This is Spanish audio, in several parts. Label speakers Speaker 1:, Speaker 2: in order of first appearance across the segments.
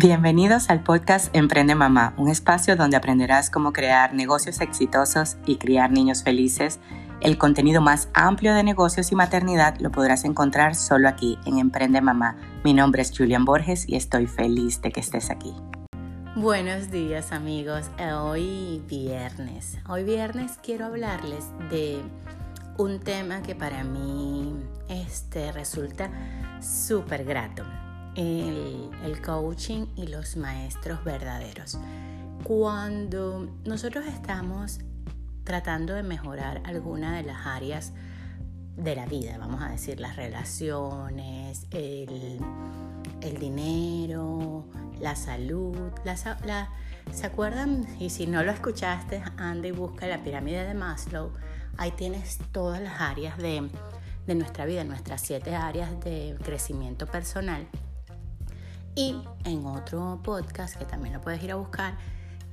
Speaker 1: Bienvenidos al podcast Emprende Mamá, un espacio donde aprenderás cómo crear negocios exitosos y criar niños felices. El contenido más amplio de negocios y maternidad lo podrás encontrar solo aquí en Emprende Mamá. Mi nombre es Julian Borges y estoy feliz de que estés aquí. Buenos días amigos, hoy viernes. Hoy viernes quiero hablarles de un tema que para mí este, resulta súper grato el, coaching y los maestros verdaderos. Cuando nosotros estamos tratando de mejorar alguna de las áreas de la vida, vamos a decir, las relaciones, el, dinero, la salud, ¿se acuerdan? Y si no lo escuchaste, anda y busca la pirámide de Maslow. Ahí tienes todas las áreas de, de nuestra vida, nuestras siete áreas de crecimiento personal. Y en otro podcast que también lo puedes ir a buscar,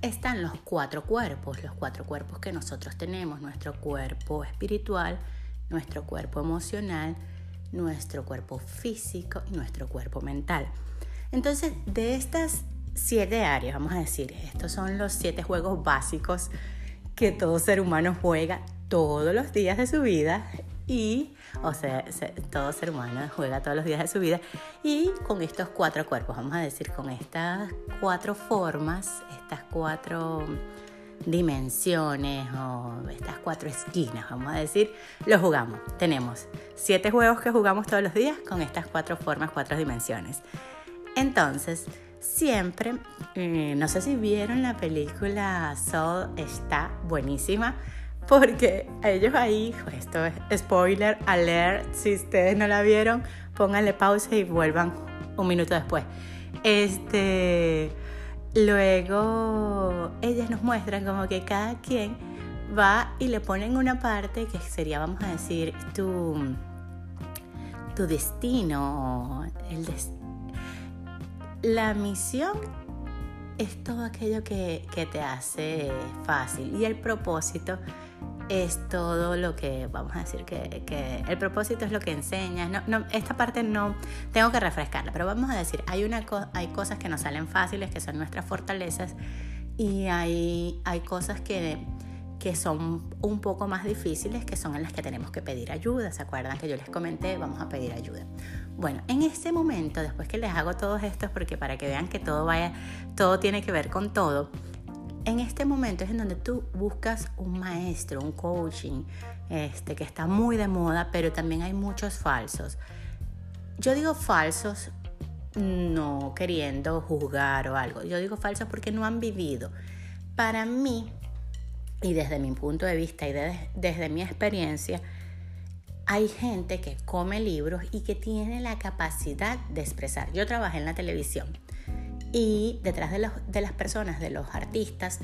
Speaker 1: están los cuatro cuerpos, los cuatro cuerpos que nosotros tenemos, nuestro cuerpo espiritual, nuestro cuerpo emocional, nuestro cuerpo físico y nuestro cuerpo mental. Entonces, de estas siete áreas, vamos a decir, estos son los siete juegos básicos que todo ser humano juega todos los días de su vida y, o sea, todo ser humano juega todos los días de su vida y con estos cuatro cuerpos, vamos a decir, con estas cuatro formas, estas cuatro dimensiones o estas cuatro esquinas, vamos a decir, lo jugamos. Tenemos siete juegos que jugamos todos los días con estas cuatro formas, cuatro dimensiones. Entonces, siempre, eh, no sé si vieron la película Soul, está buenísima porque ellos ahí, esto es spoiler alert, si ustedes no la vieron, pónganle pausa y vuelvan un minuto después. Este, luego ellas nos muestran como que cada quien va y le ponen una parte que sería, vamos a decir, tu, tu destino, el la misión es todo aquello que, que te hace fácil y el propósito es todo lo que, vamos a decir que, el propósito es lo que enseñas. No, no, esta parte no tengo que refrescarla, pero vamos a decir, hay, una hay cosas que nos salen fáciles, que son nuestras fortalezas, y hay, hay cosas que, que son un poco más difíciles, que son en las que tenemos que pedir ayuda. ¿Se acuerdan que yo les comenté? Vamos a pedir ayuda. Bueno, en ese momento, después que les hago todos estos, porque para que vean que todo vaya, todo tiene que ver con todo, en este momento es en donde tú buscas un maestro, un coaching, este, que está muy de moda, pero también hay muchos falsos. Yo digo falsos no queriendo juzgar o algo, yo digo falsos porque no han vivido. Para mí, y desde mi punto de vista y desde mi experiencia, hay gente que come libros y que tiene la capacidad de expresar. Yo trabajé en la televisión y detrás de, de las personas, de los artistas,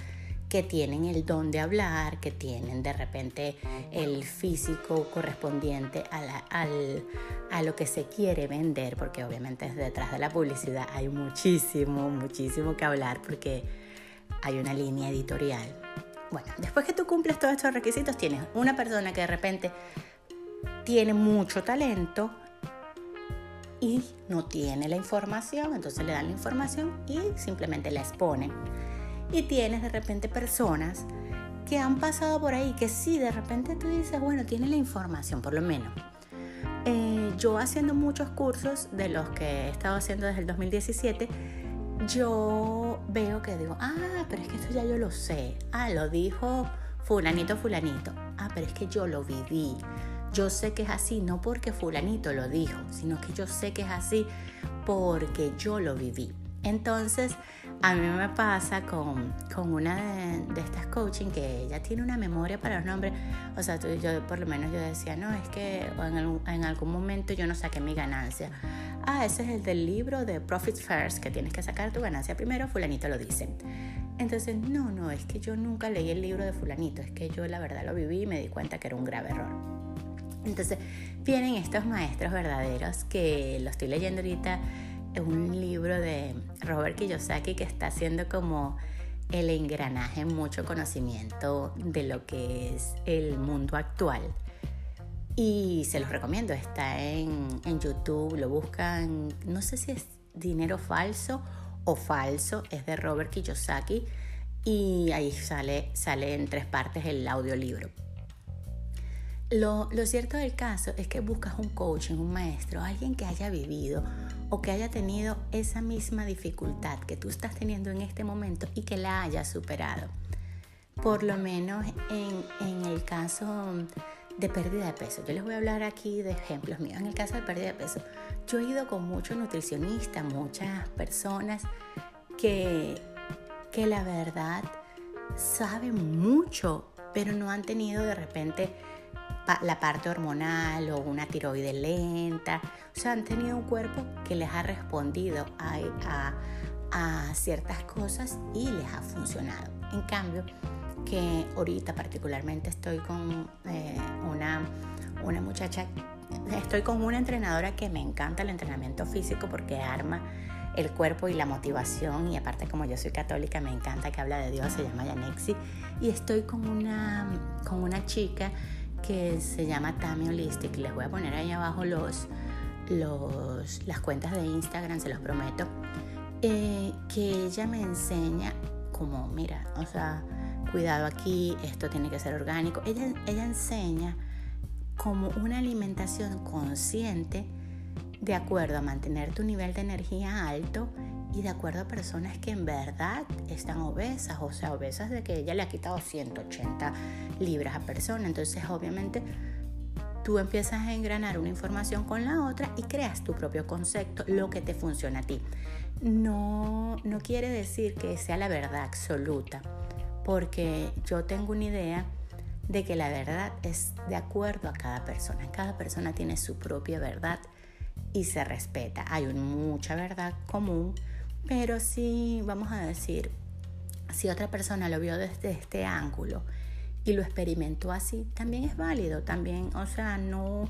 Speaker 1: que tienen el don de hablar, que tienen de repente el físico correspondiente a, a, lo que se quiere vender, porque obviamente detrás de la publicidad hay muchísimo, muchísimo que hablar, porque hay una línea editorial. Bueno, después que tú cumples todos estos requisitos, tienes una persona que de repente tiene mucho talento, y no tiene la información, entonces le dan la información y simplemente la expone. Y tienes de repente personas que han pasado por ahí, que sí, de repente tú dices, bueno, tiene la información, por lo menos. Eh, yo haciendo muchos cursos de los que he estado haciendo desde el 2017, yo veo que digo, ah, pero es que esto ya yo lo sé. Ah, lo dijo fulanito, fulanito. Ah, pero es que yo lo viví yo sé que es así, no porque fulanito lo dijo, sino que yo sé que es así porque yo lo viví. Entonces, a mí me pasa con, con una de, estas coaching que ella tiene una memoria para los nombres. O sea, yo por lo menos yo decía, no, es que en, en, algún momento yo no saqué mi ganancia. Ah, ese es el del libro de Profits First, que tienes que sacar tu ganancia primero, fulanito lo dice. Entonces, no, no, es que yo nunca leí el libro de fulanito, es que yo la verdad lo viví y me di cuenta que era un grave error. Entonces vienen estos maestros verdaderos que lo estoy leyendo ahorita en un libro de Robert Kiyosaki que está haciendo como el engranaje, mucho conocimiento de lo que es el mundo actual. Y se los recomiendo, está en, en YouTube, lo buscan, no sé si es dinero falso o falso, es de Robert Kiyosaki y ahí sale, sale en tres partes el audiolibro. Lo, lo, cierto del caso es que buscas un coach, un maestro, alguien que haya vivido o que haya tenido esa misma dificultad que tú estás teniendo en este momento y que la haya superado. Por lo menos en, en el caso de pérdida de peso. Yo les voy a hablar aquí de ejemplos míos. En el caso de pérdida de peso, yo he ido con muchos nutricionistas, muchas personas que, que la verdad saben mucho, pero no han tenido de repente la parte hormonal o una tiroide lenta. O sea, han tenido un cuerpo que les ha respondido a, a, ciertas cosas y les ha funcionado. En cambio, que ahorita particularmente estoy con eh, una, una muchacha, estoy con una entrenadora que me encanta el entrenamiento físico porque arma el cuerpo y la motivación y aparte como yo soy católica me encanta que habla de Dios, se llama Yanexi y estoy con una, con una chica que se llama Tammy Holistic, les voy a poner ahí abajo los, los, las cuentas de Instagram, se los prometo, eh, que ella me enseña como, mira, o sea, cuidado aquí, esto tiene que ser orgánico. Ella, ella enseña como una alimentación consciente de acuerdo a mantener tu nivel de energía alto y de acuerdo a personas que en verdad están obesas, o sea, obesas de que ella le ha quitado 180 libras a persona. Entonces, obviamente, tú empiezas a engranar una información con la otra y creas tu propio concepto, lo que te funciona a ti. No, no quiere decir que sea la verdad absoluta porque yo tengo una idea de que la verdad es de acuerdo a cada persona. Cada persona tiene su propia verdad y se respeta. Hay mucha verdad común, pero si vamos a decir, si otra persona lo vio desde este ángulo y lo experimentó así, también es válido, también, o sea, no,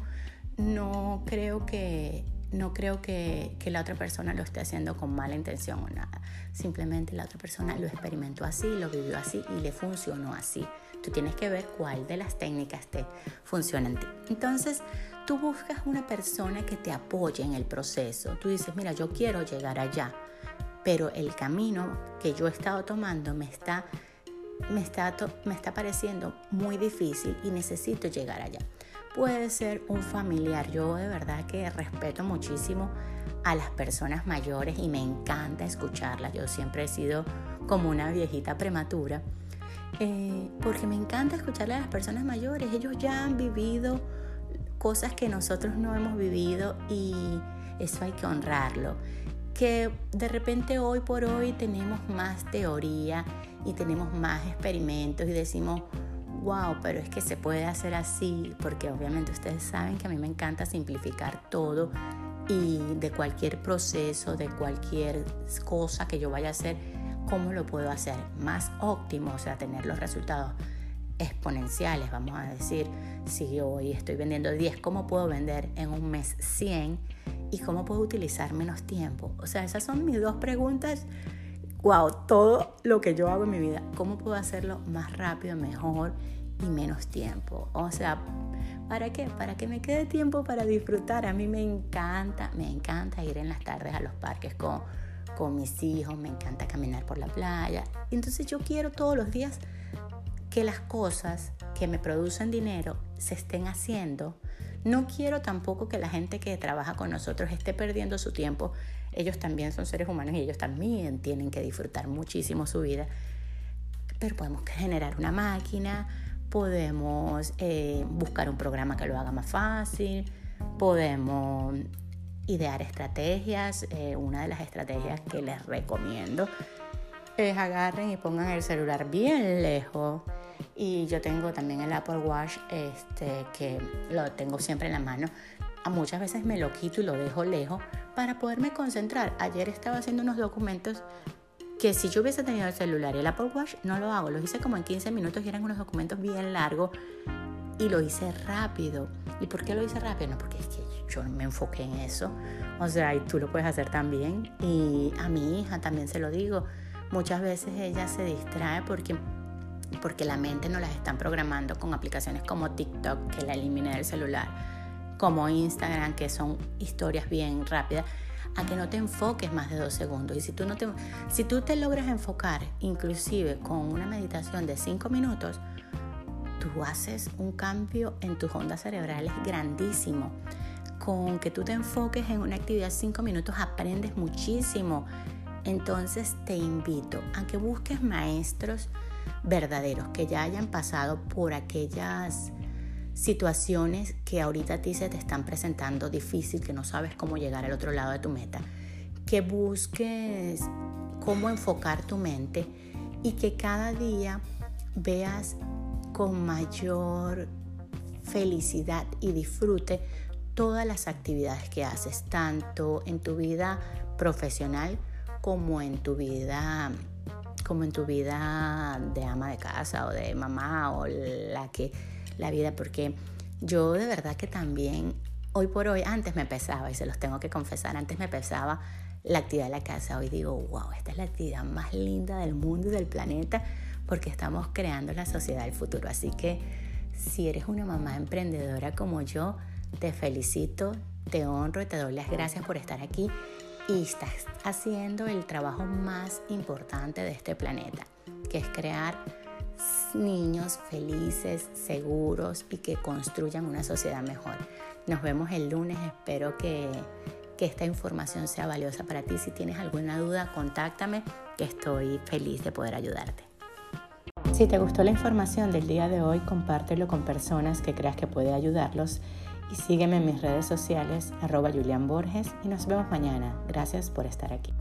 Speaker 1: no creo que no creo que, que, la otra persona lo esté haciendo con mala intención o nada. Simplemente la otra persona lo experimentó así, lo vivió así y le funcionó así. Tú tienes que ver cuál de las técnicas te funciona en ti. Entonces, tú buscas una persona que te apoye en el proceso. Tú dices, mira, yo quiero llegar allá, pero el camino que yo he estado tomando me está, me está, me está pareciendo muy difícil y necesito llegar allá puede ser un familiar. Yo de verdad que respeto muchísimo a las personas mayores y me encanta escucharlas. Yo siempre he sido como una viejita prematura. Eh, porque me encanta escucharle a las personas mayores. Ellos ya han vivido cosas que nosotros no hemos vivido y eso hay que honrarlo. Que de repente hoy por hoy tenemos más teoría y tenemos más experimentos y decimos, wow, pero es que se puede hacer así, porque obviamente ustedes saben que a mí me encanta simplificar todo y de cualquier proceso, de cualquier cosa que yo vaya a hacer, ¿cómo lo puedo hacer más óptimo? O sea, tener los resultados exponenciales, vamos a decir, si hoy estoy vendiendo 10, ¿cómo puedo vender en un mes 100? ¿Y cómo puedo utilizar menos tiempo? O sea, esas son mis dos preguntas wow, todo lo que yo hago en mi vida, ¿cómo puedo hacerlo más rápido, mejor y menos tiempo? O sea, ¿para qué? Para que me quede tiempo para disfrutar. A mí me encanta, me encanta ir en las tardes a los parques con, con mis hijos, me encanta caminar por la playa. Entonces yo quiero todos los días que las cosas que me producen dinero se estén haciendo. No quiero tampoco que la gente que trabaja con nosotros esté perdiendo su tiempo ellos también son seres humanos y ellos también tienen que disfrutar muchísimo su vida. Pero podemos generar una máquina, podemos eh, buscar un programa que lo haga más fácil, podemos idear estrategias. Eh, una de las estrategias que les recomiendo es agarren y pongan el celular bien lejos. Y yo tengo también el Apple Watch, este, que lo tengo siempre en la mano. Muchas veces me lo quito y lo dejo lejos para poderme concentrar. Ayer estaba haciendo unos documentos que si yo hubiese tenido el celular y el Apple Watch, no lo hago. Los hice como en 15 minutos y eran unos documentos bien largos y lo hice rápido. ¿Y por qué lo hice rápido? No, porque es que yo me enfoqué en eso. O sea, y tú lo puedes hacer también. Y a mi hija también se lo digo. Muchas veces ella se distrae porque, porque la mente no las están programando con aplicaciones como TikTok que la elimina del celular como Instagram, que son historias bien rápidas, a que no te enfoques más de dos segundos. Y si tú, no te, si tú te logras enfocar, inclusive con una meditación de cinco minutos, tú haces un cambio en tus ondas cerebrales grandísimo. Con que tú te enfoques en una actividad cinco minutos, aprendes muchísimo. Entonces te invito a que busques maestros verdaderos que ya hayan pasado por aquellas situaciones que ahorita a ti se te están presentando difícil, que no sabes cómo llegar al otro lado de tu meta, que busques cómo enfocar tu mente y que cada día veas con mayor felicidad y disfrute todas las actividades que haces, tanto en tu vida profesional como en tu vida como en tu vida de ama de casa o de mamá o la que la vida, porque yo de verdad que también, hoy por hoy, antes me pesaba, y se los tengo que confesar, antes me pesaba la actividad de la casa. Hoy digo, wow, esta es la actividad más linda del mundo y del planeta, porque estamos creando la sociedad del futuro. Así que si eres una mamá emprendedora como yo, te felicito, te honro y te doy las gracias por estar aquí y estás haciendo el trabajo más importante de este planeta, que es crear niños felices, seguros y que construyan una sociedad mejor. Nos vemos el lunes, espero que, que esta información sea valiosa para ti. Si tienes alguna duda, contáctame, que estoy feliz de poder ayudarte. Si te gustó la información del día de hoy, compártelo con personas que creas que puede ayudarlos y sígueme en mis redes sociales, arroba Julián Borges, y nos vemos mañana. Gracias por estar aquí.